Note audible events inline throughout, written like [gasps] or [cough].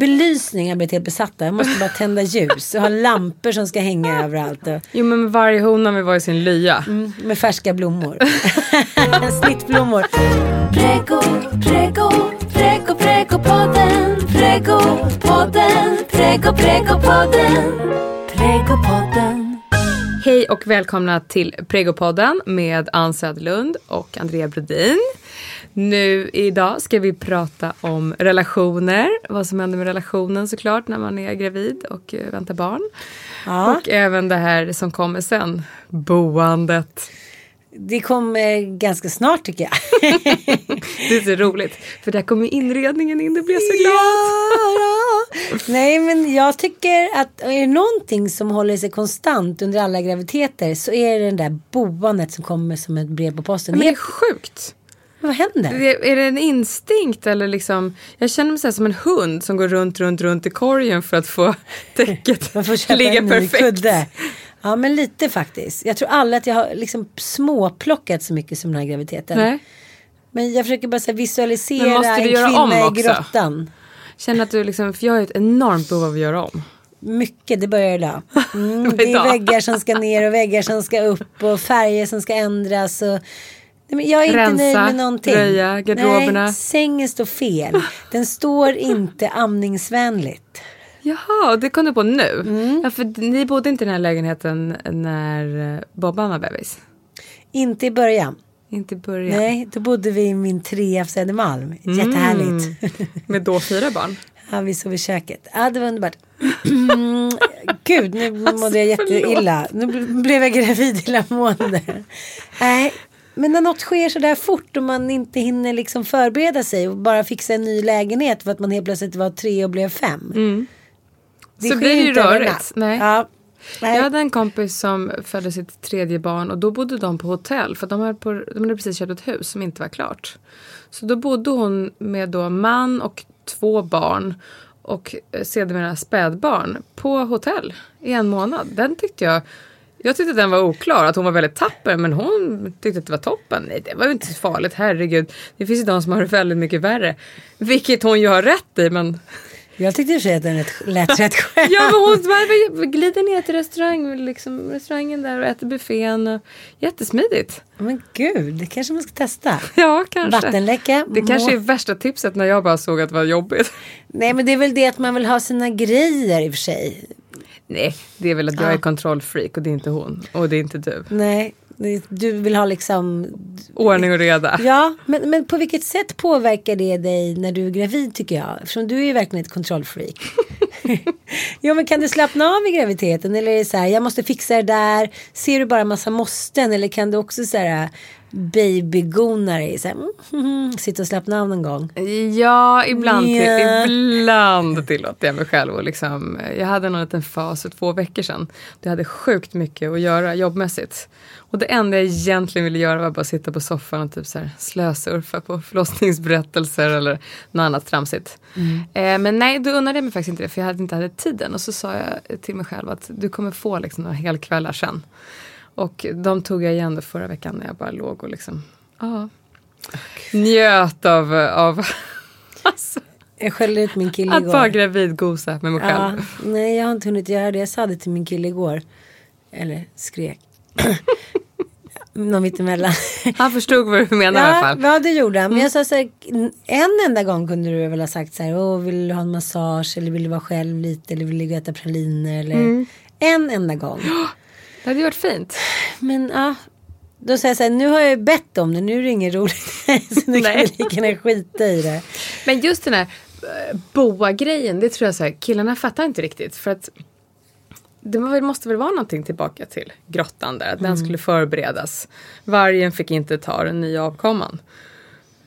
Belysning har blivit helt besatta. Jag måste bara tända ljus och ha lampor som ska hänga överallt. Jo men varje hona vill vara i sin lya. mm, med färska blommor. [laughs] Snittblommor. Prego, prego, prego, pregopodden, pregopodden, prego, pregopodden, pregopodden. Hej och välkomna till Pregopodden med Ann Söderlund och Andrea Brodin. Nu idag ska vi prata om relationer, vad som händer med relationen såklart när man är gravid och eh, väntar barn. Ja. Och även det här som kommer sen, boendet. Det kommer ganska snart tycker jag. [laughs] Det är så roligt, för där kommer inredningen in, det blir så glad. Ja, Nej men jag tycker att är det någonting som håller sig konstant under alla graviditeter så är det den där boandet som kommer som ett brev på posten. Men det är sjukt. Vad händer? Är det en instinkt eller liksom, jag känner mig så som en hund som går runt, runt, runt i korgen för att få [laughs] täcket får köpa ligga perfekt. kudde. Ja men lite faktiskt. Jag tror aldrig att jag har liksom småplockat så mycket som den här graviditeten. Nej. Men jag försöker bara så visualisera en kvinna i grottan. Känner att du liksom, för jag har ett enormt behov av att göra om. Mycket, det börjar idag. [laughs] Mm, det är väggar som ska ner och väggar som ska upp och färger som ska ändras. Och... Nej, jag är inte Rensa, nöjd med någonting. röja, garderoberna. Nej, sängen står fel. Den står inte amningsvänligt. Jaha, det kom du på nu? Mm. Ja, för ni bodde inte i den här lägenheten när Bobban var bebis? Inte i början. Inte i början? Nej, då bodde vi i min trea på Södermalm. Mm. Jättehärligt. [laughs] Med då fyra barn? Ja, vi sov i köket. Ja, det var underbart. Gud, nu [laughs] mådde jag jätteilla. Nu bl- blev jag gravid illamående. Nej, men när något sker så där fort och man inte hinner liksom förbereda sig och bara fixa en ny lägenhet för att man helt plötsligt var tre och blev fem. Så sker blir det ju rörigt. Nej. Ja. Nej. Jag hade en kompis som födde sitt tredje barn och då bodde de på hotell för de hade, på, de hade precis köpt ett hus som inte var klart. Så då bodde hon med då man och två barn och eh, sedermera spädbarn på hotell i en månad. Den tyckte jag jag tyckte att den var oklar, att hon var väldigt tapper men hon tyckte att det var toppen. Nej det var ju inte så farligt, herregud. Det finns ju de som har det väldigt mycket värre. Vilket hon ju har rätt i men Jag tyckte i och för sig att den lät- rätt [laughs] skön. Ja men hon bara glider ner till restaurang, liksom, restaurangen där och äter buffén. Och, jättesmidigt. Men gud, det kanske man ska testa. [laughs] Ja kanske. Vattenläcka. Det kanske är värsta tipset när jag bara såg att det var jobbigt. Nej men det är väl det att man vill ha sina grejer i och för sig. Nej, det är väl att jag Ja. är kontrollfreak och det är inte hon. Och det är inte du. Nej, du vill ha liksom Ordning och reda. Ja, men, men på vilket sätt påverkar det dig när du är gravid tycker jag? Eftersom du är ju verkligen ett kontrollfreak. [laughs] jo men kan du slappna av i graviditeten? Eller är det så här, jag måste fixa det där. Ser du bara massa måsten? Eller kan du också så här babygona dig? Så här, mm, mm, mm, sitta och slappna av någon gång. Ja, ibland, till, ibland tillåter jag mig själv. Och liksom, jag hade någon liten fas för två veckor sedan. Jag hade sjukt mycket att göra jobbmässigt. Och det enda jag egentligen ville göra var bara sitta på soffan och typ så här slösurfa på förlossningsberättelser eller något annat tramsigt. Eh, men nej, då unnade jag mig faktiskt inte det för jag hade inte hade tiden. Och så sa jag till mig själv att du kommer få liksom några helkvällar sen. Och de tog jag igen förra veckan när jag bara låg och liksom, ja, njöt av, av [laughs] alltså, Jag skällde ut min kille att igår. vara gravidgosa med mig Ja, själv. nej, jag har inte hunnit göra det. Jag sa det till min kille igår. Eller skrek. [laughs] någon mittemellan. Han förstod vad du menar i alla Ja, fall. ja, det gjorde han. Men jag sa så här, en enda gång kunde du väl ha sagt så här, Åh, vill du ha en massage eller vill du vara själv lite eller vill du äta praliner eller Mm. en enda gång. [gasps] Det hade varit fint. Men ja, då säger jag så här, nu har jag ju bett om det, nu är det inget roligt. [laughs] så nu kan vi lika gärna skita i det. Men just den här eh, boa-grejen, det tror jag så här, killarna fattar inte riktigt. För att det må- måste väl vara någonting tillbaka till grottan där. Att den skulle förberedas. Vargen fick inte ta den nya avkomman.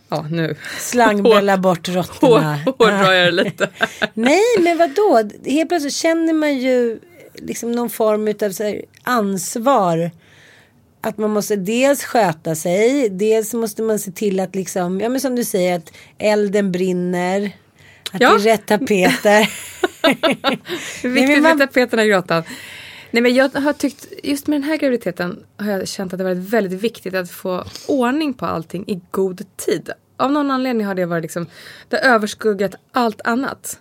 Ja, nu Slangbella [laughs] bort råttorna. hår- hårdrar jag det lite. [laughs] Nej, men vad då? Helt plötsligt känner man ju liksom någon form av ansvar. Att man måste dels sköta sig, dels måste man se till att liksom, ja men som du säger att elden brinner. Att Ja. det är rätt tapeter. [laughs] Viktigt man- med tapeterna i grottan. Nej men jag har tyckt, just med den här graviditeten har jag känt att det varit väldigt viktigt att få ordning på allting i god tid. Av någon anledning har det varit liksom, det överskuggat allt annat.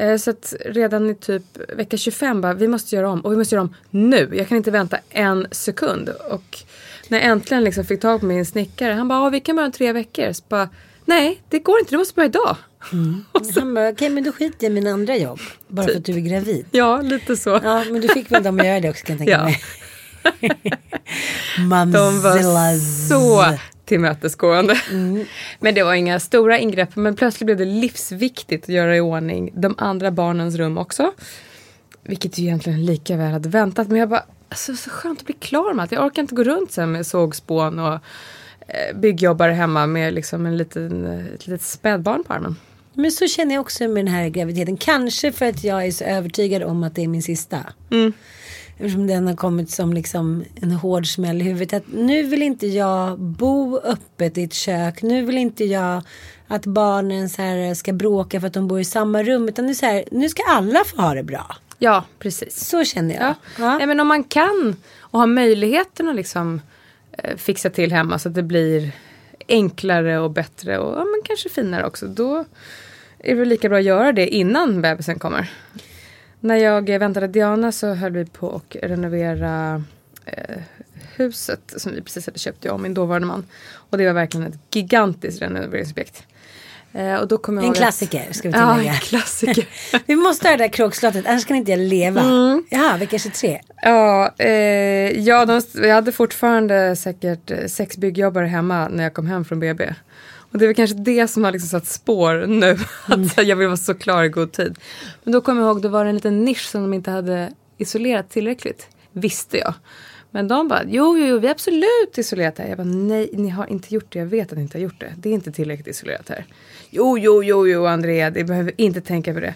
Eh, Så att redan i typ vecka 25 bara, vi måste göra om och vi måste göra om nu. Jag kan inte vänta en sekund. Och när jag äntligen liksom fick tag på min snickare, han bara, "Ja, vi kan börja om tre veckor. Så bara, nej det går inte, du måste börja idag. [laughs] Han bara, okej men då skiter jag i mina andra jobb. Bara för att du är gravid. Ja, lite så. Ja, men du fick väl dem att göra det också kan jag tänka Ja. mig. [laughs] De var så tillmötesgående. Men det var inga stora ingrepp. Men plötsligt blev det livsviktigt att göra i ordning de andra barnens rum också. Vilket ju egentligen lika väl hade väntat. Men jag bara, alltså, så skönt att bli klar med allt. Jag orkar inte gå runt sen med sågspån och eh, byggjobbare hemma med liksom en liten, eh, ett litet spädbarn på armen. Men så känner jag också med den här graviditeten. Kanske för att jag är så övertygad om att det är min sista. Eftersom den har kommit som liksom en hård smäll i huvudet. Att nu vill inte jag bo öppet i ett kök. Nu vill inte jag att barnen så här ska bråka för att de bor i samma rum. Utan är så här, nu ska alla få ha det bra. Ja, precis. Så känner jag. Ja. Ja. Nej, men om man kan och har möjligheten att liksom eh, fixa till hemma så att det blir enklare och bättre och ja, men kanske finare också. Då är det lika bra att göra det innan bebisen kommer. När jag väntade Diana så höll vi på att renovera eh, huset som vi precis hade köpt, jag och min dåvarande man. Och det var verkligen ett gigantiskt renoveringsobjekt. Eh, och då kom jag En ihåg att- klassiker ska vi [laughs] Ja, tillägga. en klassiker. [laughs] Vi måste ha det där kråkslottet annars kan inte jag leva. Mm. Jaha, vecka 23. Ja, eh, ja de, jag hade fortfarande säkert eh, sex byggjobbare hemma när jag kom hem från BB. Och det är väl kanske det som har liksom satt spår nu. [laughs] Att jag vill vara så klar i god tid. Men då kommer jag ihåg, det var en liten nisch som de inte hade isolerat tillräckligt. Visste jag. Men de bara, jo, jo, jo, vi har absolut isolerat det här. Jag bara, nej, ni har inte gjort det. Jag vet att ni inte har gjort det. Det är inte tillräckligt isolerat här. Jo, jo, jo, jo, Andrea, det behöver inte tänka på det.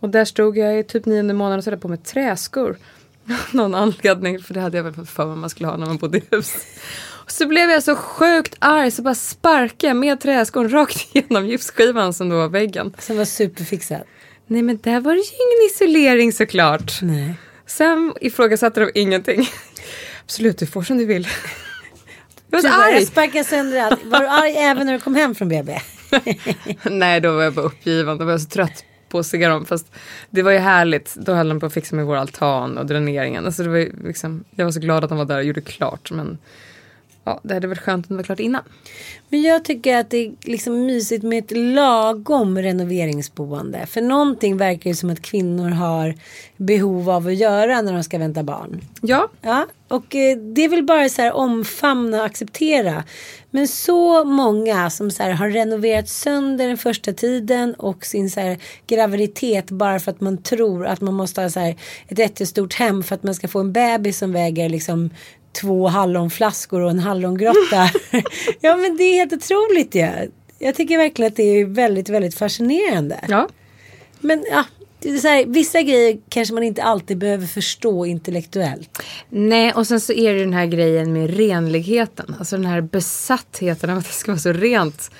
Och där stod jag i typ nionde månaden och så hade på mig träskor. [laughs] Någon anledning, för det hade jag väl fått för mig man skulle ha när man bodde i hus. Så blev jag så sjukt arg så bara sparkade jag med träskon rakt [laughs] igenom gipsskivan som då var väggen. Som var superfixad. Nej men där var det ju ingen isolering såklart. Nej. Sen ifrågasatte de ingenting. Absolut, du får som du vill. Jag var så bara, arg. jag sparkar sönder allt. Var du arg även när du kom hem från BB? [laughs] Nej, då var jag bara uppgiven. Då var jag så trött på att se dem. Fast det var ju härligt. Då höll de på att fixa med vår altan och dräneringen. Alltså det var liksom, jag var så glad att de var där och gjorde klart. Men ja, det hade varit skönt om det var klart innan. Men jag tycker att det är liksom mysigt med ett lagom renoveringsboende. För någonting verkar ju som att kvinnor har behov av att göra när de ska vänta barn. Ja, Ja, och eh, det är väl bara så här omfamna och acceptera. Men så många som så har renoverat sönder den första tiden och sin så här graviditet bara för att man tror att man måste ha så ett jättestort hem för att man ska få en bebis som väger liksom två hallonflaskor och en hallongrotta. [laughs] ja men det är helt otroligt. Ja. Jag tycker verkligen att det är väldigt, väldigt fascinerande. ja. Men ja, här, vissa grejer kanske man inte alltid behöver förstå intellektuellt. Nej, och sen så är det den här grejen med renligheten. Alltså den här besattheten av att det ska vara så rent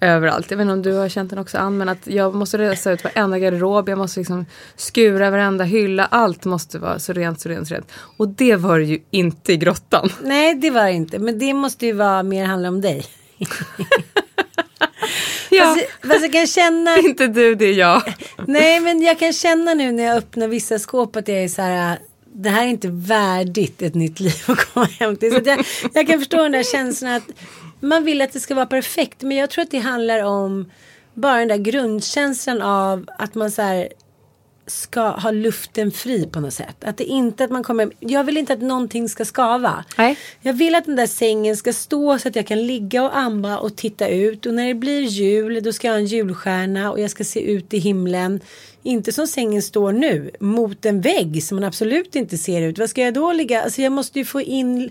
överallt. Jag vet inte om du har känt den också Ann, men att jag måste resa ut varenda garderob, jag måste liksom skura varenda hylla, allt måste vara så rent, så rent, så rent. Och det var det ju inte i grottan. Nej, det var det inte. Men det måste ju vara mer handla om dig. [laughs] Ja, Fast, fast jag kan känna... [laughs] inte du, det är jag. [laughs] Nej, men jag kan känna nu när jag öppnar vissa skåp att jag är så här... det här är inte värdigt ett nytt liv att komma hem till. Så jag, jag kan förstå den där känslan att man vill att det ska vara perfekt. Men jag tror att det handlar om bara den där grundkänslan av att man så här ska ha luften fri på något sätt. Att det inte att man kommer, jag vill inte att någonting ska skava. Nej. Jag vill att den där sängen ska stå så att jag kan ligga och amma och titta ut. Och när det blir jul då ska jag ha en julstjärna och jag ska se ut i himlen. Inte som sängen står nu, mot en vägg som man absolut inte ser ut. Vad ska jag då ligga? Alltså jag måste ju få in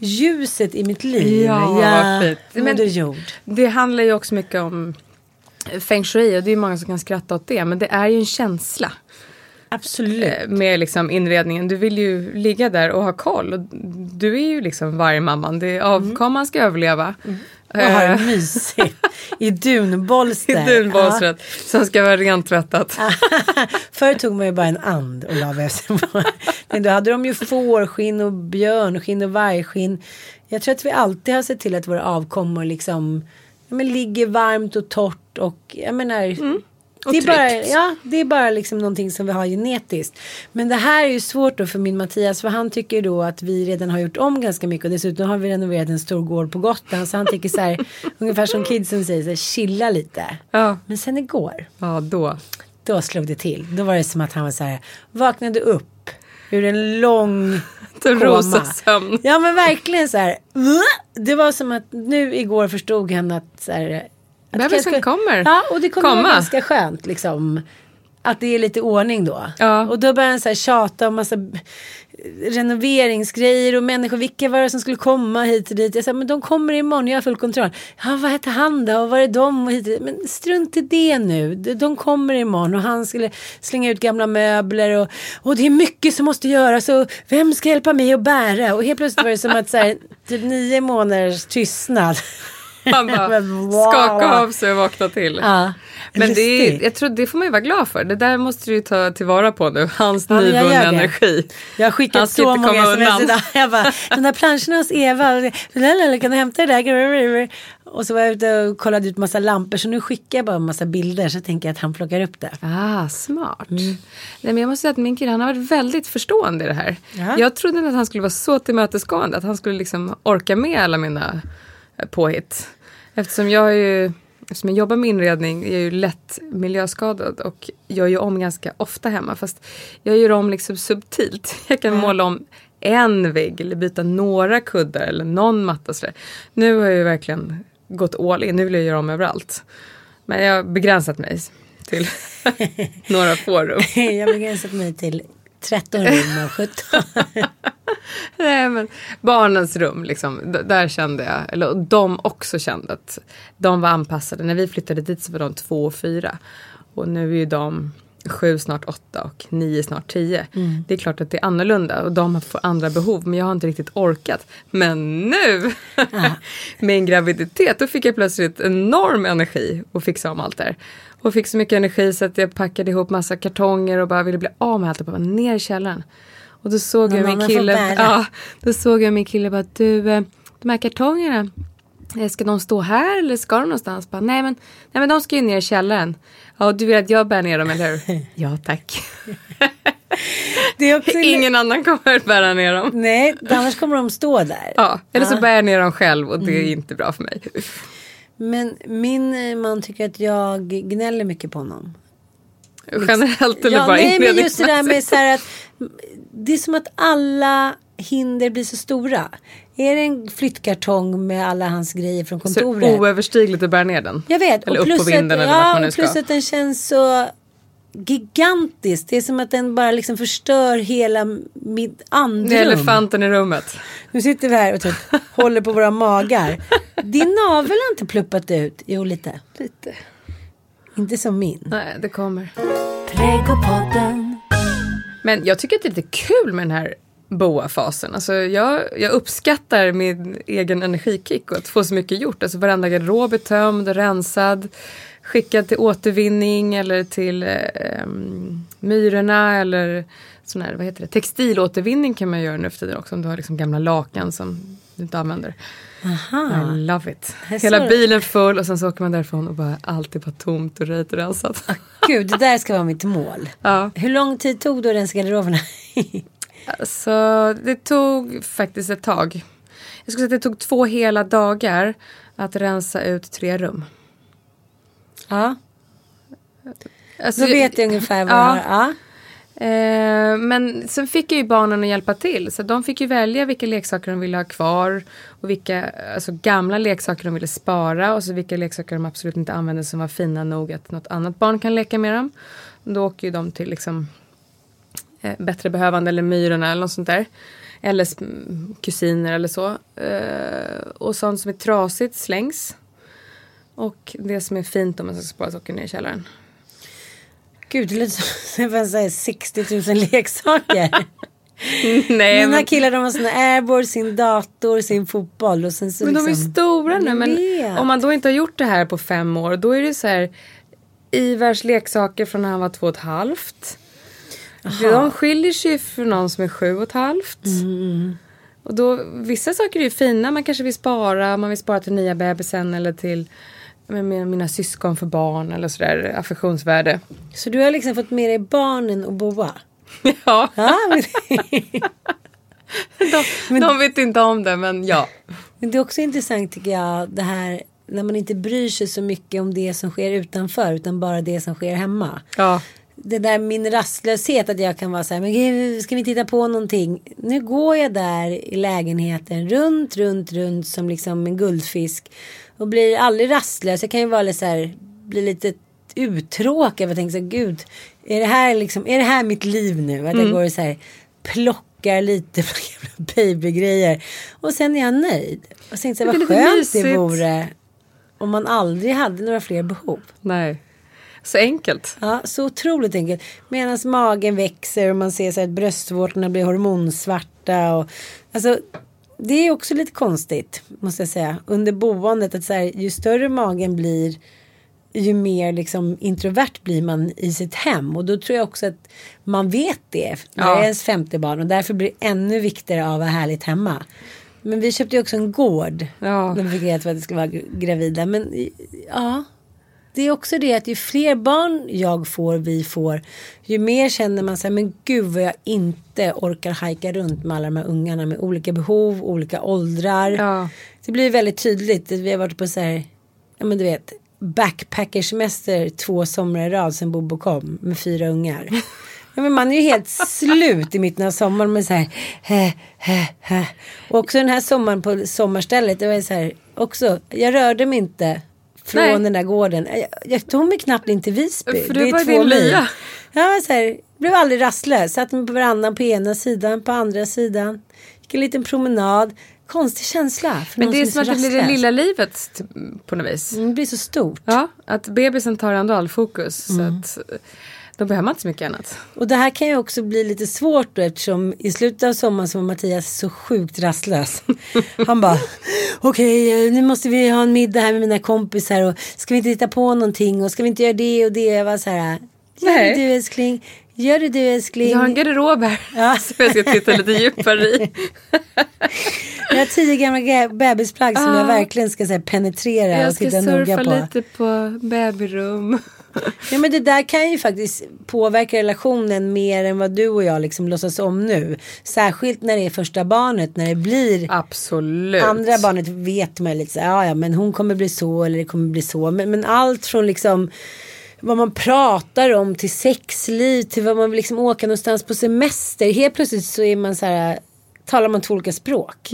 ljuset i mitt liv. Ja, fint. Men, Men- jord. Det handlar ju också mycket om feng shui och det är många som kan skratta åt det. Men det är ju en känsla Absolut. eh, med liksom inredningen. Du vill ju ligga där och ha koll. Du är ju liksom varje mamman. Det är avkomman ska överleva. Och ha Eh, det mysigt. I dunbolster. [laughs] I dunbolstret som ska vara rent tvättat. Ja. [laughs] Förr tog man ju bara en and och la väsen på. Men då hade de ju fårskinn och björnskinn och vargskinn. Jag tror att vi alltid har sett till att våra avkommor liksom ja, men ligger varmt och torrt och jag menar Mm. Och det, är bara, ja, det är bara liksom någonting som vi har genetiskt. Men det här är ju svårt då för min Mattias. För han tycker då att vi redan har gjort om ganska mycket. Och dessutom har vi renoverat en stor gård på Gotland. Så han tycker så här, [laughs] ungefär som kidsen säger, så här, chilla lite. Ja. Men sen igår, ja, då. då slog det till. Då var det som att han var så här, vaknade upp ur en lång [laughs] rosasömn. Ja men verkligen så här. Det var som att nu igår förstod han att så här. Bebisen kanske- kommer Ja och det kommer komma. vara ganska skönt liksom. Att det är lite ordning då. Ja. Och då började han så här tjata om massa renoveringsgrejer och människor. Vilka var det som skulle komma hit och dit? Jag sa men de kommer imorgon, jag har full kontroll. Ja vad hette han då? Och var är de? Och hit och dit. Men strunt i det nu. De de kommer imorgon och han skulle slänga ut gamla möbler och, och det är mycket som måste göras och vem ska hjälpa mig att bära? Och helt plötsligt var det som att så här, typ nio månaders tystnad. Han bara [laughs] wow. skaka av sig och vakna till. Ja, Men det, är, jag tror det får man ju vara glad för. Det där måste du ju ta tillvara på nu. Hans Ja, nyvunna energi. Jag har Han skickat ska så inte många sms idag. Jag bara, de där planscherna hos Eva. Kan du hämta det där? Och så var jag ute och kollade ut massa lampor. Så nu skickar jag bara en massa bilder. Så tänker jag att han plockar upp det. Ah, smart. Mm. Nej, men jag måste säga att min kille han har varit väldigt förstående i det här. Ja. Jag trodde att han skulle vara så tillmötesgående. Att han skulle liksom orka med alla mina eh, påhitt. Eftersom jag är ju Eftersom jag jobbar med inredning, jag är ju lätt miljöskadad och jag gör om ganska ofta hemma. Fast jag gör om liksom subtilt. [laughs] Jag kan måla om en vägg eller byta några kuddar eller någon matta. Sådär. Nu har jag ju verkligen gått all in, nu vill jag göra om överallt. Men jag har begränsat mig till [laughs] några få rum. [laughs] jag har begränsat mig till 13 rum och 17. [laughs] Nej, men barnens rum, liksom, där kände jag, eller de också kände att de var anpassade. När vi flyttade dit så var de två och fyra. Och nu är ju de sju, snart åtta och nio, snart tio. Det är klart att det är annorlunda och de får andra behov men jag har inte riktigt orkat. Men nu [laughs] med en graviditet då fick jag plötsligt enorm energi att fixa om allt där. Och fick så mycket energi så att jag packade ihop massa kartonger och bara ville bli av med allt och bara ner i källaren. Och då såg jag min kille, ja, då såg jag min kille bara du, eh, de här kartongerna, eh, ska de stå här eller ska de någonstans? Bara, nej, men, nej men de ska ju ner i källaren. Ja, och du vill att jag bär ner dem eller hur? [laughs] ja tack. [laughs] Ingen annan kommer bära ner dem. Nej, annars kommer de stå där. Ja, eller så Ja. bär jag ner dem själv och det är inte bra för mig. Men min eh, man tycker att jag gnäller mycket på honom. Generellt eller ja, bara nej, men just det där med så här att det är som att alla hinder blir så stora. Är det en flyttkartong med alla hans grejer från Så kontoret? oöverstigligt att bära ner den. Jag vet. Eller och upp på plus vinden att, eller ja, man nu ska. plus att den känns så gigantisk. Det är som att den bara liksom förstör hela mitt Det andrum. är elefanten i rummet. Nu sitter vi här och typ håller på våra magar. Din navel har inte pluppat ut. Jo, lite. Lite. Inte som min. Nej, det kommer. Pregopodden. Men jag tycker att det är lite kul med den här boa-fasen. Alltså jag, jag uppskattar min egen energikick och att få så mycket gjort. Alltså varenda garderob är tömd och rensad. Skickad till återvinning eller till eh, Myrorna eller sån här, vad heter det? textilåtervinning kan man göra nu för tiden också. Om du har liksom gamla lakan som du inte använder. I love it. Hela bilen full och sen så åker man därifrån och bara allt är bara tomt och röjt och rensat. Gud, det där ska vara mitt mål. [laughs] ja. Hur lång tid tog det att rensa garderoberna? [laughs] Så det tog faktiskt ett tag. Jag skulle säga att det tog två hela dagar att rensa ut tre rum. Ja, Alltså, då vet jag ungefär vad Ja. jag har. Eh, men sen fick jag ju barnen att hjälpa till. Så de fick ju välja vilka leksaker de ville ha kvar. Och vilka alltså, gamla leksaker de ville spara. Och så vilka leksaker de absolut inte använde som var fina nog att något annat barn kan leka med dem. Då åker ju de till liksom eh, bättre behövande eller Myrorna eller något sånt där. Eller kusiner eller så. Eh, och sånt som är trasigt slängs. Och det som är fint om man ska spara åker ner i källaren. Gud, det låter som det var så här 60 000 leksaker. [laughs] Nej, Mina killar de har sina airboard, sin dator, sin fotboll och sen så Men de är liksom... stora nu. Men om man då inte har gjort det här på fem år. Då är det så här. Ivars leksaker från när han var två och ett halvt. De skiljer sig från någon som är sju och ett halvt. Mm, Och då, vissa saker är ju fina. Man kanske vill spara. Man vill spara till nya bebisen eller till men, mina, mina syskon för barn eller sådär. Affektionsvärde. Så du har liksom fått med dig barnen och boa? [laughs] ja, Ja, men, [laughs] de, de vet inte om det men ja. men det är också intressant tycker jag det här när man inte bryr sig så mycket om det som sker utanför utan bara det som sker hemma. ja. det där min rastlöshet att jag kan vara så här, men gud, ska vi titta på någonting? Nu går jag där i lägenheten runt, runt, runt som liksom en guldfisk och blir aldrig rastlös. Jag kan ju vara lite så här, bli lite uttråkad och tänka så här, gud, är det här liksom, är det här mitt liv nu? Att jag går och så här plockar lite [laughs] på gamla babygrejer och sen är jag nöjd. Och så tänkte jag, Det är vad skönt det mysigt. vore om man aldrig hade några fler behov. Nej. Så enkelt. Ja, så otroligt enkelt. Medan magen växer och man ser så här att bröstvårtorna blir hormonsvarta. Och, alltså, det är också lite konstigt, måste jag säga. Under boendet, att så här, ju större magen blir, ju mer liksom introvert blir man i sitt hem. Och då tror jag också att man vet det när Ja. det är ens femte barn. Och därför blir det ännu viktigare att vara härligt hemma. Men vi köpte ju också en gård. Ja. När vi fick reda på att vi skulle vara gravida. Men ja, det är också det att ju fler barn jag får, vi får, ju mer känner man sig, men gud vad jag inte orkar hajka runt med alla de här ungarna med olika behov, olika åldrar. Ja. Det blir väldigt tydligt. Vi har varit på så här, ja men du vet, backpackersemester två somrar i rad sen Bobo kom med fyra ungar. [laughs] Ja, men man är ju helt slut i mitten av sommaren med så här, hä, hä, hä. Och också den här sommaren på sommarstället, det var så här, också, jag rörde mig inte från Nej. den där gården. Jag, jag tog mig knappt in till Visby. För det det är två mil. var så här, blev aldrig rastlös. Satt mig på verandan på ena sidan, på andra sidan. Gick en liten promenad. Konstig känsla. Men det är som som att det blir det lilla livet typ, på något vis. Mm, Det blir så stort. Ja, att bebisen tar ändå all fokus. Mm. Så att då behöver man inte så mycket annat. Och det här kan ju också bli lite svårt då eftersom i slutet av sommaren så var Mattias så sjukt rastlös. Han bara [laughs] okej eh, nu måste vi ha en middag här med mina kompisar och ska vi inte titta på någonting och ska vi inte göra det och det. Jag var så här gör Nej. det du älskling, gör det du älskling. Jag har en garderob här Ja. [laughs] som jag ska titta lite djupare i. Jag har tio gamla ga- bebisplagg som jag Ah. verkligen ska så penetrera Jag och ska titta noga surfa på. lite på babyrum. Ja men det där kan ju faktiskt påverka relationen mer än vad du och jag liksom låtsas om nu. Särskilt när det är första barnet, när det blir Absolut. andra barnet vet man ju lite så ja ja men hon kommer bli så eller det kommer bli så. Men, men allt från liksom vad man pratar om till sexliv till vad man vill liksom åka någonstans på semester. Helt plötsligt så är man så här, talar man två olika språk.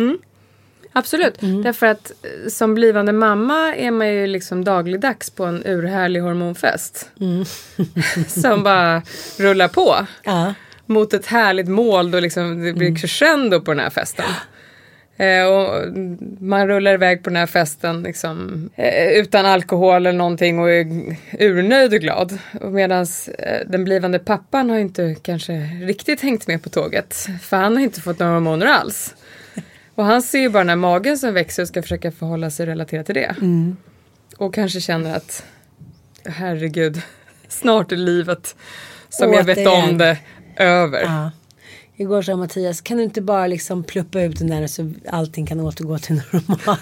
Absolut. Mm. Därför att eh, som blivande mamma är man ju liksom dagligdags på en urhärlig hormonfest. Mm. [laughs] [laughs] som bara rullar på. Ja. mot ett härligt mål då liksom det blir crescendo på den här festen. Eh, och man rullar iväg på den här festen liksom, eh, utan alkohol eller någonting och är urnöjd och glad. Medan den blivande pappan har inte kanske riktigt hängt med på tåget. För han har inte fått några hormoner alls. Och han ser ju bara den här magen som växer och ska försöka förhålla sig relaterat till det. Och kanske känner att herregud, [laughs] snart är livet som jag vet Återigen. om det över. Ja. Igår sa Mattias, kan du inte bara liksom pluppa ut den där så allting kan återgå till [laughs] normala.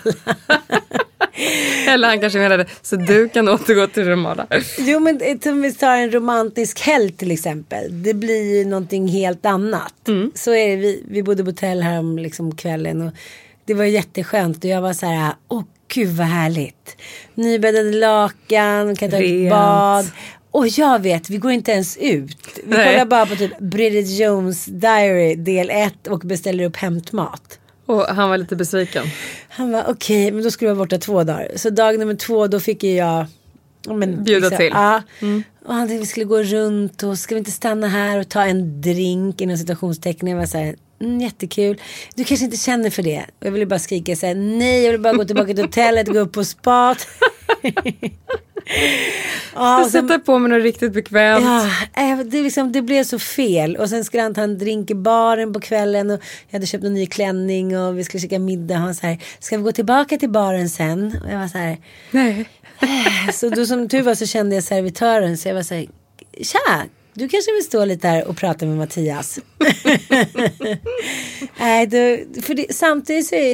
[laughs] Eller han kanske menade, så du kan återgå till normala. Jo men eh, om vi tar en romantisk helg till exempel. Det blir ju någonting helt annat. Så är det, vi, vi bodde på hotell här om liksom kvällen och det var jätteskönt och jag var så här, åh gud vad härligt. Nybäddade lakan, kan ta ett bad. Och jag vet, vi går inte ens ut. Vi Nej. kollar bara på typ Bridget Jones Diary del 1 och beställer upp hämtmat. Och han var lite besviken. Han var okej, men då skulle jag vara borta två dagar. Så dag nummer två då fick jag ja, men, Bjuda till. Ja. Och han tänkte vi skulle gå runt och ska vi inte stanna här och ta en drink inom citationstecken. Jag var så här, mm, jättekul. Du kanske inte känner för det. Och jag ville bara skrika så här, nej jag vill bara gå tillbaka till hotellet gå upp på spat. [laughs] ja, sen, sätter på mig något riktigt bekvämt. Ja, äh, det, liksom, det blev så fel. Och sen skulle han ta en drink i baren på kvällen. Och jag hade köpt en ny klänning och vi skulle käka middag. Han så här, ska vi gå tillbaka till baren sen? Och jag var så här, Nej. så då som tur var så kände jag servitören. Så jag var så här, tja, du kanske vill stå lite här och prata med Mattias. [laughs] Nej, då- för det, samtidigt så är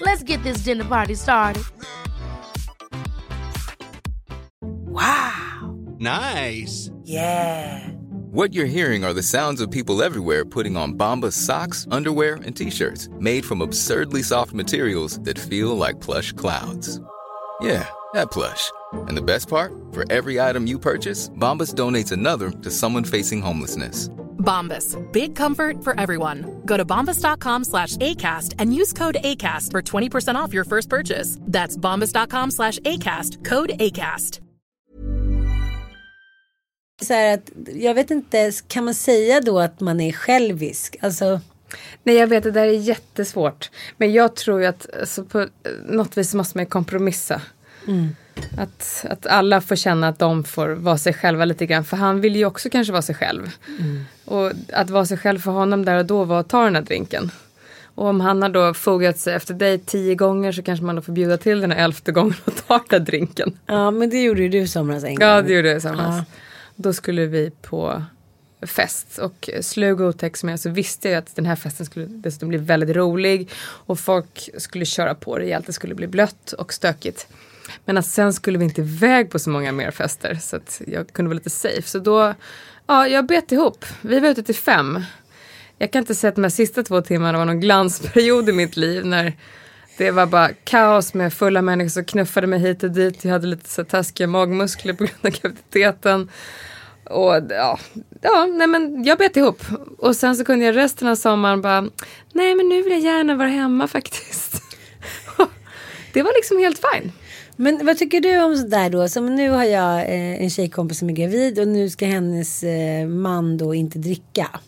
Let's get this dinner party started. Wow. Nice. Yeah. What you're hearing are the sounds of people everywhere putting on Bombas socks, underwear, and t-shirts made from absurdly soft materials that feel like plush clouds. Yeah, that plush. And the best part? For every item you purchase, Bombas donates another to someone facing homelessness. Bombas. Big comfort for everyone. Go to bombas.com slash ACAST and use code ACAST for 20% off your first purchase. That's bombas.com slash ACAST. Code ACAST. så här att, jag vet inte, kan man säga då att man är självisk? Alltså, Nej jag vet det där är jättesvårt. Men jag tror ju att alltså, på något vis måste man kompromissa. Att, att alla får känna att de får vara sig själva lite grann. För han vill ju också kanske vara sig själv. Och att vara sig själv för honom där och då var att ta den här drinken. Och om han har då fogat sig efter dig tio gånger så kanske man då får bjuda till den här elfte gången och ta den här drinken. ja men det gjorde ju du i somras en gång. Ja det gjorde jag i somras. Ja. Då skulle vi på fest och slug och otäck som jag så visste jag att den här festen skulle dessutom bli väldigt rolig och folk skulle köra på rejält, det skulle bli blött och stökigt. Men att sen skulle vi inte iväg på så många mer fester så att jag kunde vara lite safe. Så då, ja jag bet ihop. Vi var ute till fem. Jag kan inte säga att de här sista två timmarna var någon glansperiod i mitt liv när det var bara kaos med fulla människor som knuffade mig hit och dit. Jag hade lite så taskiga magmuskler på grund av graviditeten. Och ja, ja, nej men jag bet ihop. Och sen så kunde jag resten av sommaren bara, nej men nu vill jag gärna vara hemma faktiskt. [laughs] det var liksom helt fine. Men vad tycker du om sådär då? Som nu har jag eh, en tjejkompis som är gravid och nu ska hennes eh, man då inte dricka.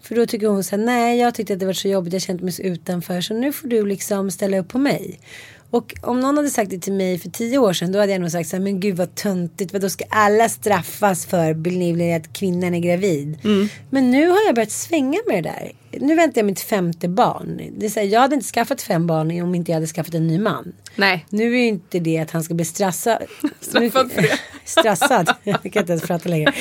För då tycker hon så här, nej jag tyckte att det var så jobbigt, jag kände mig så utanför så nu får du liksom ställa upp på mig. Och om någon hade sagt det till mig för tio år sedan då hade jag nog sagt så här, men gud vad töntigt, då ska alla straffas för benämningen att kvinnan är gravid. Mm. Men nu har jag börjat svänga med det där. Nu väntar jag mitt femte barn. Det är så här, jag hade inte skaffat fem barn om inte jag hade skaffat en ny man. Nej. Nu är ju inte det att han ska bli stressad. [laughs] Straffad för det. [laughs] Stressad. [laughs] Jag kan inte ens prata längre.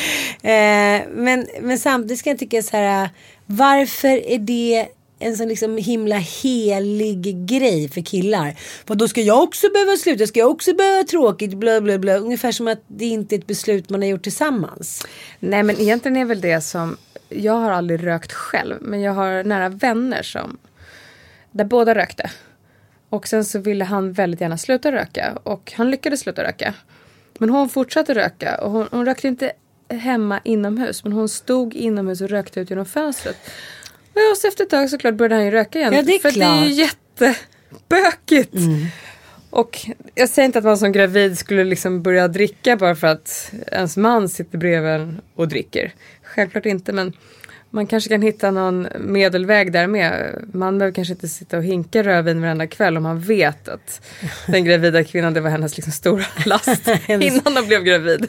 Eh, men, men samtidigt ska jag tycka så här. Varför är det en sån liksom himla helig grej för killar. För då ska jag också behöva sluta, ska jag också behöva ha tråkigt, bla bla bla. Ungefär som att det inte är ett beslut man har gjort tillsammans. Nej men egentligen är väl det som, jag har aldrig rökt själv men jag har nära vänner som, där båda rökte. Och sen så ville han väldigt gärna sluta röka och han lyckades sluta röka. Men hon fortsatte röka och hon, hon rökte inte hemma inomhus men hon stod inomhus och rökte ut genom fönstret. Ja, så efter ett tag såklart började han ju röka igen. Ja, det är för det är ju jättebökigt. Och jag säger inte att man som gravid skulle liksom börja dricka bara för att ens man sitter bredvid en och dricker. Självklart inte men man kanske kan hitta någon medelväg där med. Man behöver kanske inte sitta och hinka rödvin varenda kväll om man vet att den gravida kvinnan det var hennes liksom stora [laughs] last innan de blev gravid.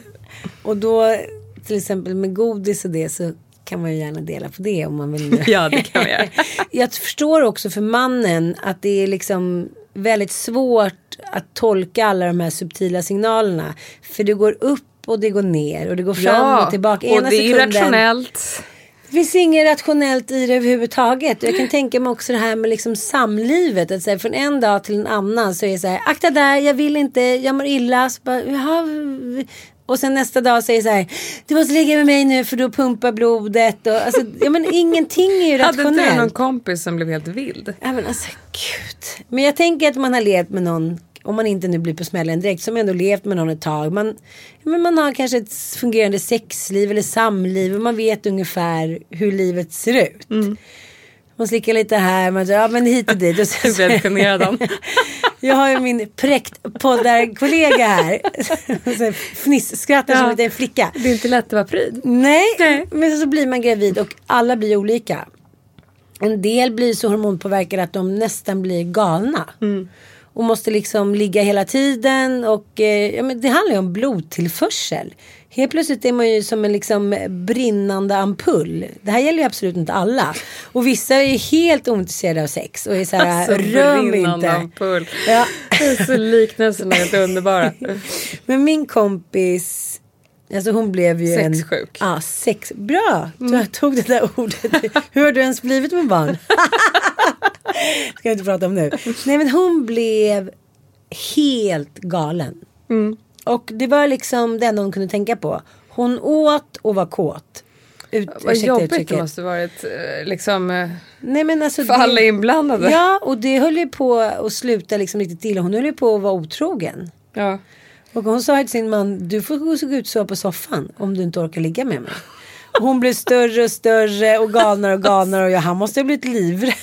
Och då till exempel med godis och det så kan man ju gärna dela på det om man vill. [laughs] Ja, det kan man göra. [laughs] Jag förstår också för mannen att det är liksom väldigt svårt att tolka alla de här subtila signalerna. För det går upp och det går ner och det går fram och tillbaka. och Ena det är sekunden- irrationellt. Det finns inget rationellt i det överhuvudtaget. Och Jag kan tänka mig också det här med liksom samlivet. Att säga, från en dag till en annan så är det så här. Akta där, jag vill inte, jag mår illa. Så bara, Jaha. Och sen nästa dag säger så här. Du måste ligga med mig nu för då pumpar blodet. Och, alltså, ja, men ingenting är ju Hade inte du någon rationellt. kompis som blev helt vild? Ja, men alltså gud. Men jag tänker att man har levt med någon. Om man inte nu blir på smällen direkt. Som ändå levt med någon ett tag. Man, ja, men man har kanske ett fungerande sexliv eller samliv. Och man vet ungefär hur livet ser ut. Man slickar lite här. Man säger, ja men hit och dit. Och sen, Jag blev generad han. jag har ju min präktpoddarkollega här. [laughs] Så Fniss-skrattar som Ja. en liten flicka. Det är inte lätt att vara pryd. Nej, men så blir man gravid och alla blir olika. En del blir så hormonpåverkade att de nästan blir galna. Och måste liksom ligga hela tiden och eh, ja, men det handlar ju om blodtillförsel. Helt plötsligt är man ju som en liksom brinnande ampull. Det här gäller ju absolut inte alla. Och vissa är helt ointresserade av sex och är så här, Alltså, rör inte. ampull. Ja. Det så liknelserna är helt underbara. [laughs] Men min kompis, alltså hon blev ju en... Sexsjuk. Ja, sex. Bra, du tog det där ordet. Hur har du ens blivit med barn? [laughs] Ska jag inte prata om nu. Nej men hon blev helt galen. Och det var liksom det enda hon kunde tänka på. Hon åt och var kåt. Ut, Vad jobbigt det uttrycket. måste varit eh, liksom eh, Nej, men alltså för alla inblandade. Ja, och det höll ju på att sluta liksom riktigt till. Hon höll ju på att vara otrogen. Ja. Och hon sa till sin man, du får gå ut och sova på soffan om du inte orkar ligga med mig. Hon blev större och större och galnare och galnare och jag, han måste ha blivit livrädd.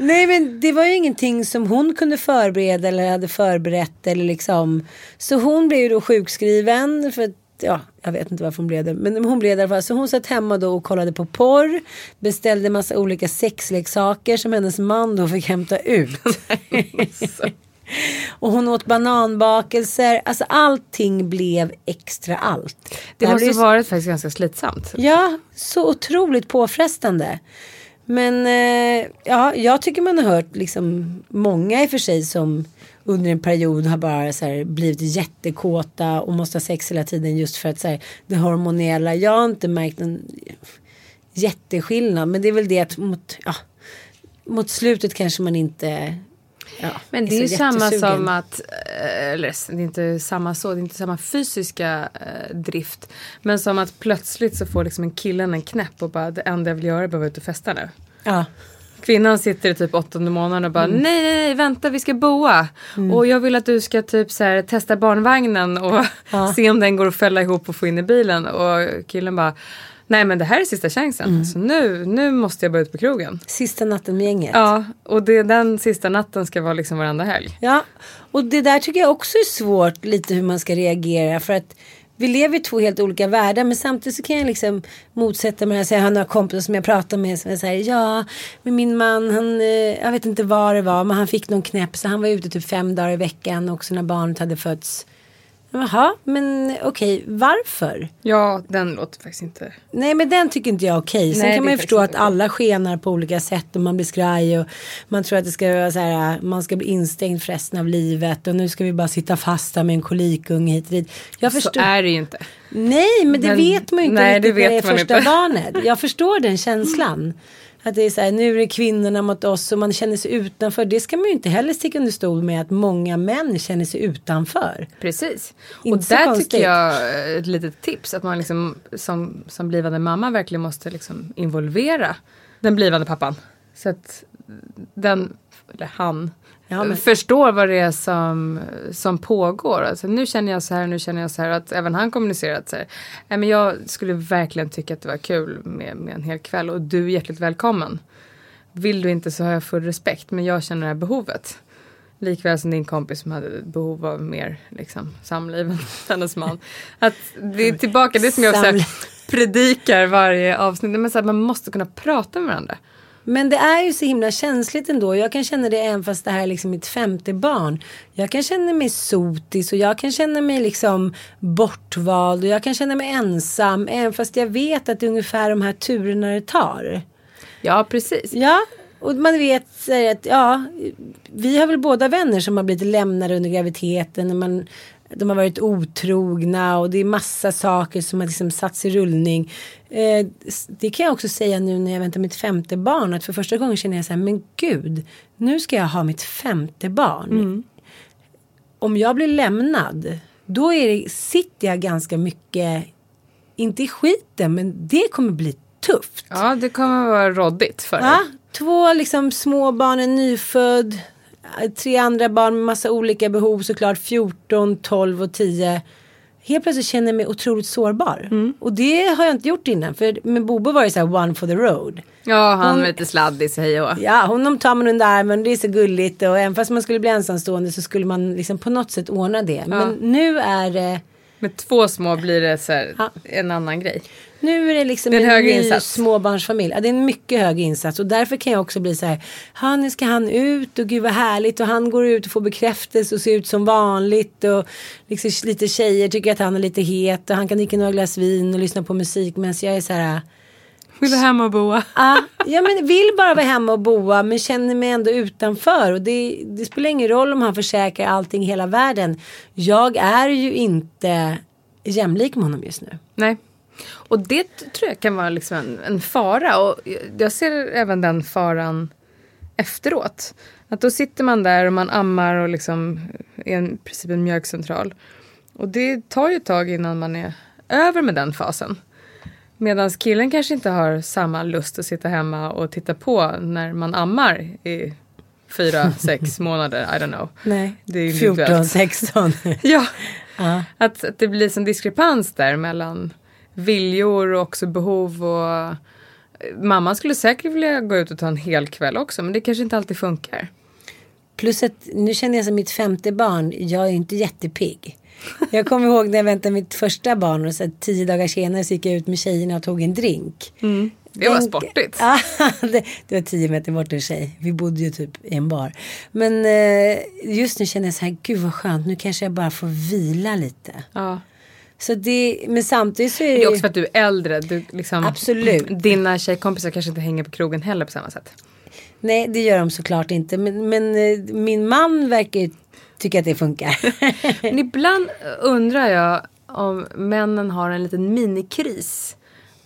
Nej men det var ju ingenting som hon kunde förbereda eller hade förberett eller liksom. Så hon blev ju då sjukskriven för Ja, jag vet inte varför hon blev det. Men hon blev det i alla fall. Så hon satt hemma då och kollade på porr. Beställde massa olika sexleksaker som hennes man då fick hämta ut. [laughs] Och hon åt bananbakelser. Alltså allting blev extra allt. Det här måste så- varit faktiskt ganska slitsamt. Ja, så otroligt påfrestande. Men eh, ja, jag tycker man har hört liksom många i och för sig som under en period har bara så här, blivit jättekåta och måste ha sex hela tiden just för att så här, det hormonella. Jag har inte märkt en jätteskillnad men det är väl det att mot, ja, mot slutet kanske man inte ja, Men det är ju samma som att, eh, eller det är inte samma så, det är inte samma fysiska eh, drift. Men som att plötsligt så får liksom en killen en knäpp och bara det enda jag vill göra är bara vara ute och festa nu. Ja. Kvinnan sitter i typ åttonde månaden och bara Mm. nej, nej, nej, vänta vi ska boa. Och jag vill att du ska typ så här, testa barnvagnen och [laughs] se om den går att fälla ihop och få in i bilen. Och killen bara nej men det här är sista chansen. Mm. Så nu, nu måste jag bara ut på krogen. Sista natten med gänget. Ja, och det, den sista natten ska vara liksom varenda helg. Ja, och det där tycker jag också är svårt lite hur man ska reagera för att vi lever i två helt olika världar men samtidigt så kan jag liksom motsätta mig. Jag har några kompisar som jag pratar med som säger ja men min man han, eh, jag vet inte vad det var men han fick någon knäpp så han var ute typ fem dagar i veckan också när barnet hade fötts. Jaha, men okej, varför? Ja, den låter faktiskt inte... Nej, men den tycker inte jag är okej. Sen Nej, kan man ju förstå att alla skenar på olika sätt och man blir skraj och man tror att det ska vara så här, man ska bli instängd för resten av livet och nu ska vi bara sitta fast med en kolikunge hit och dit. Jag Så förstår. är det ju inte. Nej, men det Men- vet man ju inte nej, riktigt det när det är vet första inte. barnet. Jag förstår den känslan. Att det är så här, nu är det kvinnorna mot oss och man känner sig utanför. Det ska man ju inte heller sticka under stol med att många män känner sig utanför. Precis. Inte och där konstigt. tycker jag eh, ett litet tips att man liksom som, som blivande mamma verkligen måste liksom involvera den blivande pappan. Så att den, eller han, Ja, men- förstår vad det är som, som pågår. Alltså, nu känner jag så här, nu känner jag så här. Att även han kommunicerar att så här, "Nej, men jag skulle verkligen tycka att det var kul med, med en hel kväll och du är hjärtligt välkommen. Vill du inte så har jag full respekt men jag känner det här behovet. Likväl som din kompis som hade behov av mer liksom, samliv än [laughs] hennes man. Att det är tillbaka, det som jag också Samliv. predikar varje avsnitt. Men så här, man måste kunna prata med varandra. Men det är ju så himla känsligt ändå. Jag kan känna det även fast det här är liksom mitt femte barn. Jag kan känna mig sotis och jag kan känna mig liksom bortvald och jag kan känna mig ensam. Även fast jag vet att det är ungefär de här turerna det tar. Ja, precis. Ja, och man vet att ja, vi har väl båda vänner som har blivit lämnade under graviditeten. När man, de har varit otrogna och det är massa saker som har liksom satts i rullning. Eh, det kan jag också säga nu när jag väntar mitt femte barn. Att för första gången känner jag så här, men gud, nu ska jag ha mitt femte barn. Om jag blir lämnad, då är det, sitter jag ganska mycket, inte i skiten, men det kommer bli tufft. Ja, det kommer vara råddigt för dig. Ja, två liksom små barn, en nyfödd. Tre andra barn med massa olika behov såklart. 14, 12 och 10. Helt plötsligt känner jag mig otroligt sårbar. Mm. Och det har jag inte gjort innan. För med Bobo var det så här one for the road. Ja, han Hon- är lite sladdis, hej och. Ja, honom tar man under armen. Det är så gulligt. Och även fast man skulle bli ensamstående så skulle man liksom på något sätt ordna det. Men nu är det. Med två små blir det så här, Ja. en annan grej. Nu är det liksom Det är en en, ny insats. småbarnsfamilj. Ja, det är en mycket hög insats och därför kan jag också bli så här. Ja, nu ska han ut och gud vad härligt och han går ut och får bekräftelse och ser ut som vanligt och liksom lite tjejer tycker att han är lite het och han kan dricka några glas vin och lyssna på musik medan jag är så här. Vill du hem och boa? Ah, ja men vill bara vara hemma och boa men känner mig ändå utanför. Och det, det spelar ingen roll om han försäkrar allting i hela världen. Jag är ju inte jämlik med honom just nu. Nej. Och det tror jag kan vara liksom en, en fara. Och jag ser även den faran efteråt. Att då sitter man där och man ammar och liksom är en, i princip en mjölkcentral. Och det tar ju ett tag innan man är över med den fasen. Medan killen kanske inte har samma lust att sitta hemma och titta på när man ammar i fyra, [laughs] sex månader. I don't know. Nej, Det är 14, individuellt. 16. [laughs] Ja, Ja. att, att det blir som diskrepans där mellan viljor och också behov och eh, Mamman skulle säkert vilja gå ut och ta en hel kväll också men det kanske inte alltid funkar. Plus att nu känner jag som mitt femte barn, jag är inte jättepigg. Jag kommer ihåg när jag väntade mitt första barn och så tio dagar senare så gick jag ut med tjejerna och tog en drink. Det var sportigt. [laughs] Ja, det, det var tio meter bort en tjej. Vi bodde ju typ i en bar. Men eh, just nu känner jag så här, gud vad skönt, nu kanske jag bara får vila lite. Ja. Så det, men samtidigt så är det, Det är också för att du är äldre. Du liksom, Absolut. Dina tjejkompisar kanske inte hänger på krogen heller på samma sätt. Nej, det gör de såklart inte. Men, men eh, min man verkar tycka att det funkar. [laughs] Men ibland undrar jag om männen har en liten minikris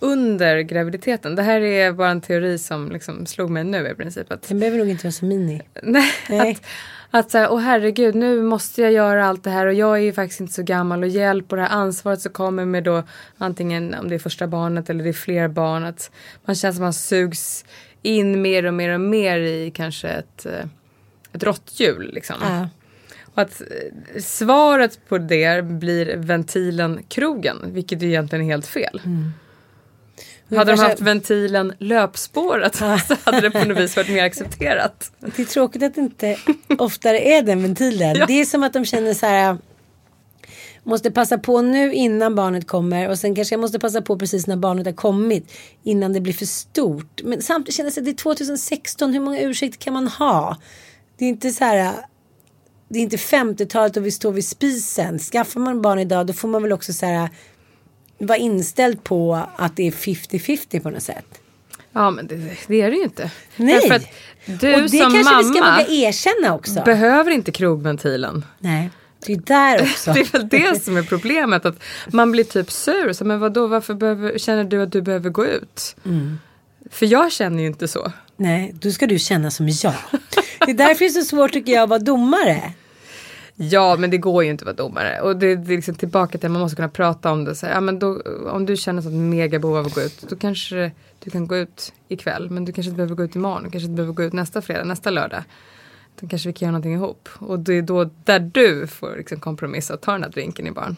under graviditeten. Det här är bara en teori som liksom slog mig nu i princip. Att Den behöver nog inte vara så mini. [laughs] Nej. Att, att så här, åh herregud, nu måste jag göra allt det här och jag är ju faktiskt inte så gammal och hjälp och det här ansvaret som kommer med då antingen om det är första barnet eller det är fler barn. Att man känner som man sugs in mer och mer och mer i kanske ett, eh, ett råtthjul liksom. Ja. Och att eh, svaret på det blir ventilen krogen, vilket ju egentligen är helt fel. Hade de haft ventilen löpspåret [laughs] så hade det på något vis varit mer [laughs] accepterat. Det är tråkigt att det inte oftare är den ventilen. Ja. Det är som att de känner så här. Måste passa på nu innan barnet kommer och sen kanske jag måste passa på precis när barnet har kommit innan det blir för stort. Men samtidigt känns det att det är 2016, hur många ursäkter kan man ha? Det är inte så här det är inte 50-talet och vi står vid spisen. Skaffar man barn idag då får man väl också så här vara inställd på att det är 50-50 på något sätt. Ja men det, det är det ju inte. Nej. Därför att du och det som kanske mamma vi ska våga erkänna också. behöver inte krogventilen. Nej, det är där [laughs] också. Det är väl det som är problemet. Att man blir typ sur. Så, men vadå, varför behöver, känner du att du behöver gå ut? Mm. För jag känner ju inte så. Nej, då ska du känna som jag. Det är därför det är så svårt tycker jag att vara domare. Ja men det går ju inte att vara domare. Och det, det är liksom tillbaka till att man måste kunna prata om det. Så här, ja, men då, om du känner sånt mega behov av att gå ut. Då kanske du kan gå ut ikväll. Men du kanske inte behöver gå ut imorgon. Du kanske inte behöver gå ut nästa fredag, nästa lördag. Då kanske vi kan göra någonting ihop. Och det är då där du får liksom kompromissa och ta den här drinken i barn.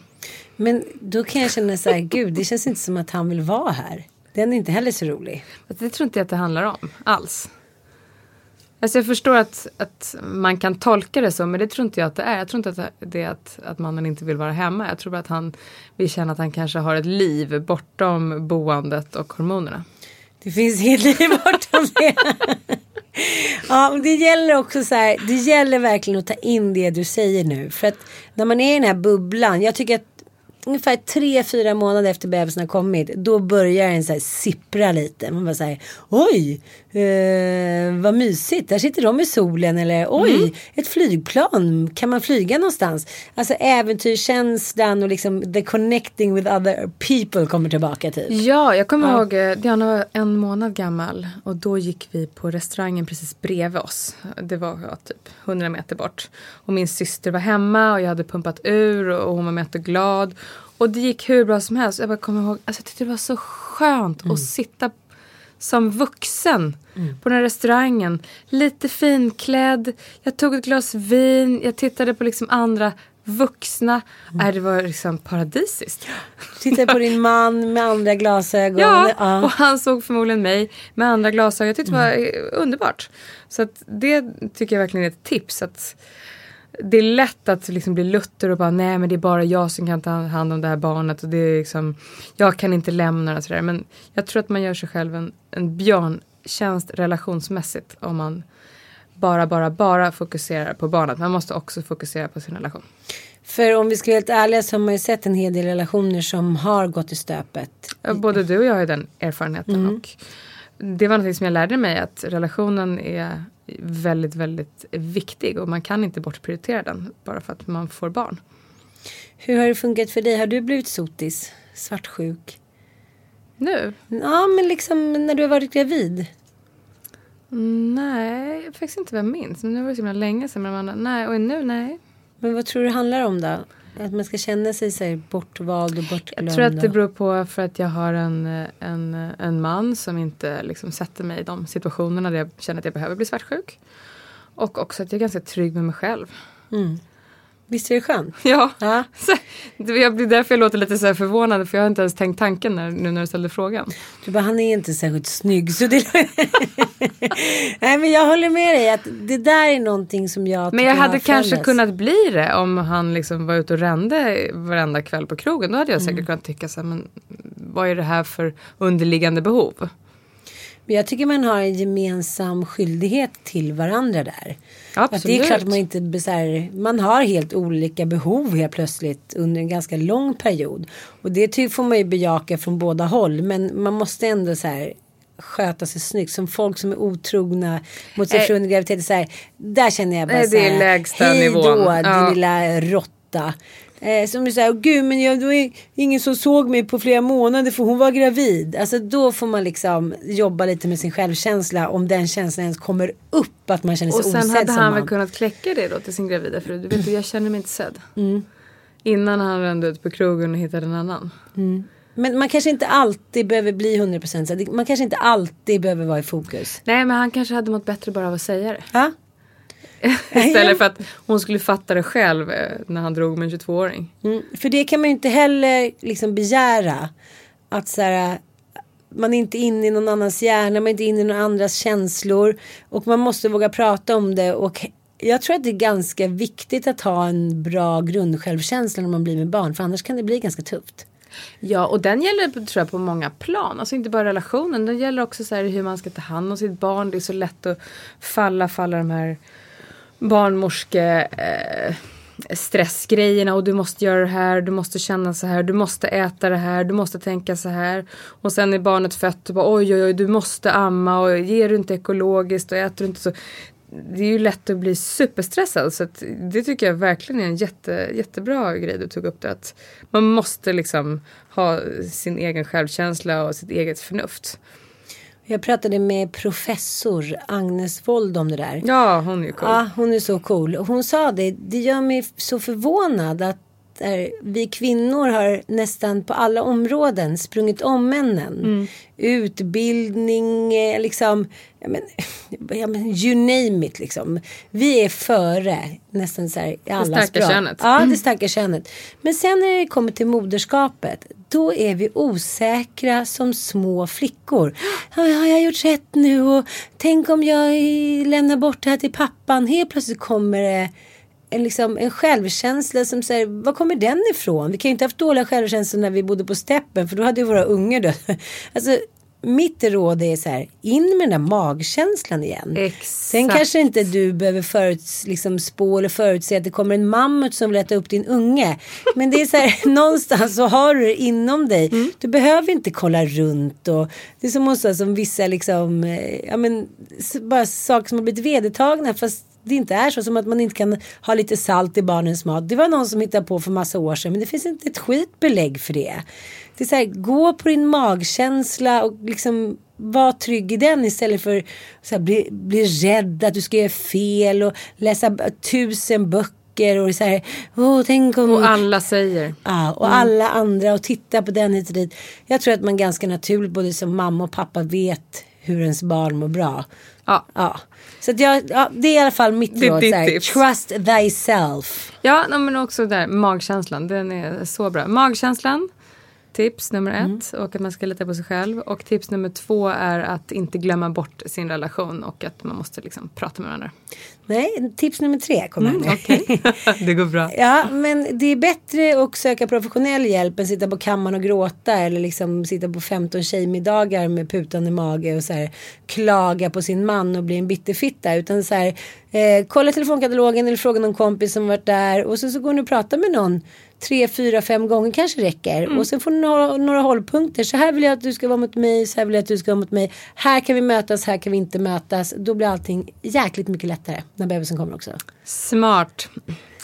Men då kan jag känna så här, gud det känns inte som att han vill vara här. Den är inte heller så rolig. Det tror inte jag att det handlar om alls. Alltså jag förstår att, att man kan tolka det så men det tror inte jag att det är. Jag tror inte att det är att, att mannen inte vill vara hemma. Jag tror bara att han vill känna att han kanske har ett liv bortom boendet och hormonerna. Det finns [laughs] inget liv bortom det. ja, men det gäller också så här. Det gäller verkligen att ta in det du säger nu. För att när man är i den här bubblan. Jag tycker att ungefär tre, fyra månader efter bebisen har kommit. Då börjar den så här sippra lite. Man bara säger oj, eh, vad mysigt. Där sitter de i solen. Eller oj, Mm. ett flygplan. Kan man flyga någonstans? Alltså äventyrskänslan och liksom the connecting with other people kommer tillbaka typ. Ja, jag kommer Ja. ihåg eh, Diana var en månad gammal och då gick vi på restaurangen precis bredvid oss. Det var ja, typ 100 meter bort. Och min syster var hemma och jag hade pumpat ur och hon var jätteglad. Och det gick hur bra som helst. Jag bara kommer ihåg, alltså jag tyckte det var så skönt att sitta som vuxen på den här restaurangen. Lite finklädd. Jag tog ett glas vin. Jag tittade på liksom andra vuxna. Nej, det var liksom paradisiskt. Tittar på din man med andra glasögon. Ja, och han såg förmodligen mig med andra glasögon. Jag tyckte det var eh, underbart. Så att det tycker jag verkligen är ett tips. Att det är lätt att liksom bli lutter och bara nej men det är bara jag som kan ta hand om det här barnet. Och det är liksom, jag kan inte lämna det sådär. Men jag tror att man gör sig själv en, en björntjänst relationsmässigt om man bara, bara, bara fokuserar på barnet. Man måste också fokusera på sin relation. För om vi ska vara helt ärliga så har man ju sett en hel del relationer som har gått i stöpet. Både du och jag har ju den erfarenheten. Och det var något som jag lärde mig att relationen är väldigt, väldigt viktig och man kan inte bortprioritera den bara för att man får barn. Hur har det funkat för dig? Har du blivit sotis? Svartsjuk? Nu? Ja men liksom när du har varit gravid. Nej, faktiskt inte vad jag minns. Men nu var det så himla länge sedan. Men man, nej, och nu nej. Men vad tror du det handlar om då? Att man ska känna sig så här bortvald och bortglömd? Jag tror att det beror på för att jag har en, en, en man som inte liksom sätter mig i de situationerna där jag känner att jag behöver bli svartsjuk. Och också att jag är ganska trygg med mig själv. Visst är det skönt? [laughs] Ja, Ja. jag blir därför jag låter lite så förvånad för jag har inte ens tänkt tanken när, nu när du ställde frågan. Du bara, han är inte särskilt snygg. Så det... [laughs] Nej men jag håller med dig att det där är någonting som jag Men jag hade kanske kunnat bli det om han liksom var ute och rände varenda kväll på krogen. Då hade jag säkert Mm. kunnat tycka så här, men vad är det här för underliggande behov? Men jag tycker man har en gemensam skyldighet till varandra där. Att det är Absolut. klart att man inte så här, man har helt olika behov helt plötsligt under en ganska lång period. Och det får man ju bejaka från båda håll. Men man måste ändå så här sköta sig snyggt. Som folk som är otrogna mot sin Eh. fru under graviditet. Så här, där känner jag bara Nej, så här, hej nivån." då din Ja. lilla råtta. Eh, som du säger, gud men jag, det var ingen som såg mig på flera månader för hon var gravid. Alltså då får man liksom jobba lite med sin självkänsla om den känslan ens kommer upp att man känner sig Och sen osedd hade han väl kunnat kläcka det då till sin gravida fru. Du vet, jag känner mig inte sedd. Mm. Innan han rände ut på krogen och hittade en annan. Men man kanske inte alltid behöver bli 100% så. Det- Man kanske inte alltid behöver vara i fokus. Nej men han kanske hade mått bättre bara av att säga det. Ja? [laughs] Istället för att hon skulle fatta det själv eh, när han drog med en 22-åring. Mm, för det kan man ju inte heller liksom begära. Att så här, man är inte inne i någon annans hjärna, man är inte inne i någon andras känslor. Och man måste våga prata om det och jag tror att det är ganska viktigt att ha en bra grundsjälvkänsla när man blir med barn. För annars kan det bli ganska tufft. Ja, och den gäller tror jag på många plan. Alltså inte bara relationen. Den gäller också så här hur man ska ta hand om sitt barn. Det är så lätt att falla för alla de här barnmorske eh, stressgrejerna och du måste göra det här, du måste känna så här, du måste äta det här, du måste tänka så här. Och sen är barnet fött och bara oj oj oj, du måste amma och ger du inte ekologiskt och äter du inte så. Det är ju lätt att bli superstressad så att det tycker jag verkligen är en jätte, jättebra grej du tog upp det Att man måste liksom ha sin egen självkänsla och sitt eget förnuft. Jag pratade med professor Agnes Wold om det där. Ja, hon är cool. Ja, hon är så cool. Hon sa det, det gör mig så förvånad att där vi kvinnor har nästan på alla områden sprungit om männen. Mm. Utbildning, eh, liksom, ja men, [laughs] ja men, you name it liksom. Vi är före nästan så här i allas starka bra. könet. Ja, Mm. det starka könet. Men sen när det kommer till moderskapet, då är vi osäkra som små flickor. [gasps] Har jag gjort rätt nu? Och tänk om jag lämnar bort det här till pappan. Helt plötsligt kommer det en, liksom, en självkänsla som säger, var kommer den ifrån? Vi kan ju inte haft dåliga självkänsla när vi bodde på steppen för då hade ju våra ungar dött. [laughs] Alltså, mitt råd är så här, in med den där magkänslan igen. Exakt. Sen kanske inte du behöver föruts, liksom, spå eller förutse att det kommer en mammut som vill äta upp din unge. Men det är så här, [laughs] någonstans så har du det inom dig. Du behöver inte kolla runt och det är som, också, som vissa liksom, eh, ja men bara saker som har blivit vedertagna fast det inte är så som att man inte kan ha lite salt i barnens mat. Det var någon som hittade på för massa år sedan men det finns inte ett skitbelägg för det. Det är så här, gå på din magkänsla och liksom var trygg i den istället för att bli, bli rädd att du ska göra fel och läsa tusen böcker och så här, åh tänk om... Och alla säger. Ja, och alla andra och titta på den hit och dit. Jag tror att man ganska naturligt både som mamma och pappa vet hur ens barn mår bra. Ja. Ja. Så jag, ja, det är i alla fall mitt Det råd. ditt här. Trust thyself. Ja, men också där magkänslan. Den är så bra. Magkänslan. Tips nummer ett. Och att man ska lita på sig själv. Och tips nummer två är att inte glömma bort sin relation. Och att man måste liksom prata med varandra. Nej, tips nummer tre kommer här nu. Okej. [laughs] det går bra. Ja, men det är bättre att söka professionell hjälp än sitta på kammaren och gråta eller liksom sitta på 15 tjejmiddagar med putande mage och så här klaga på sin man och bli en bitterfitta. Utan så här, eh, kolla telefonkatalogen eller fråga någon kompis som varit där och så, så går ni och pratar med någon tre, fyra, fem gånger kanske räcker. Och sen får ni några, några hållpunkter. Så här vill jag att du ska vara mot mig, så här vill jag att du ska vara mot mig. Här kan vi mötas, här kan vi inte mötas. Då blir allting jäkligt mycket lättare när bebisen kommer också. Smart.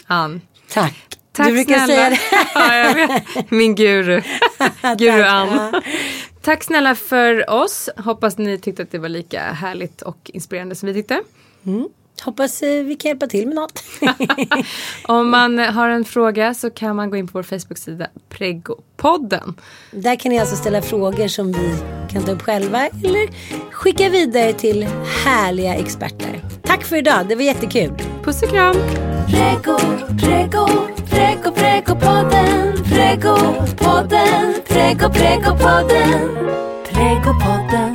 Ann. Tack. Tack du brukar snälla. säga det. [laughs] ja. Min guru. [laughs] Guru. Ann. Tack snälla för oss. Hoppas ni tyckte att det var lika härligt och inspirerande som vi tyckte. Hoppas eh, vi kan hjälpa till med något. [laughs] Om man har en fråga så kan man gå in på vår Facebook-sida Pregopodden. Där kan ni alltså ställa frågor som vi kan ta upp själva eller skicka vidare till härliga experter. Tack för idag, det var jättekul. Puss och kram! Prego, prego, prego, pregopodden. Pregopodden, prego, pregopodden. Pregopodden.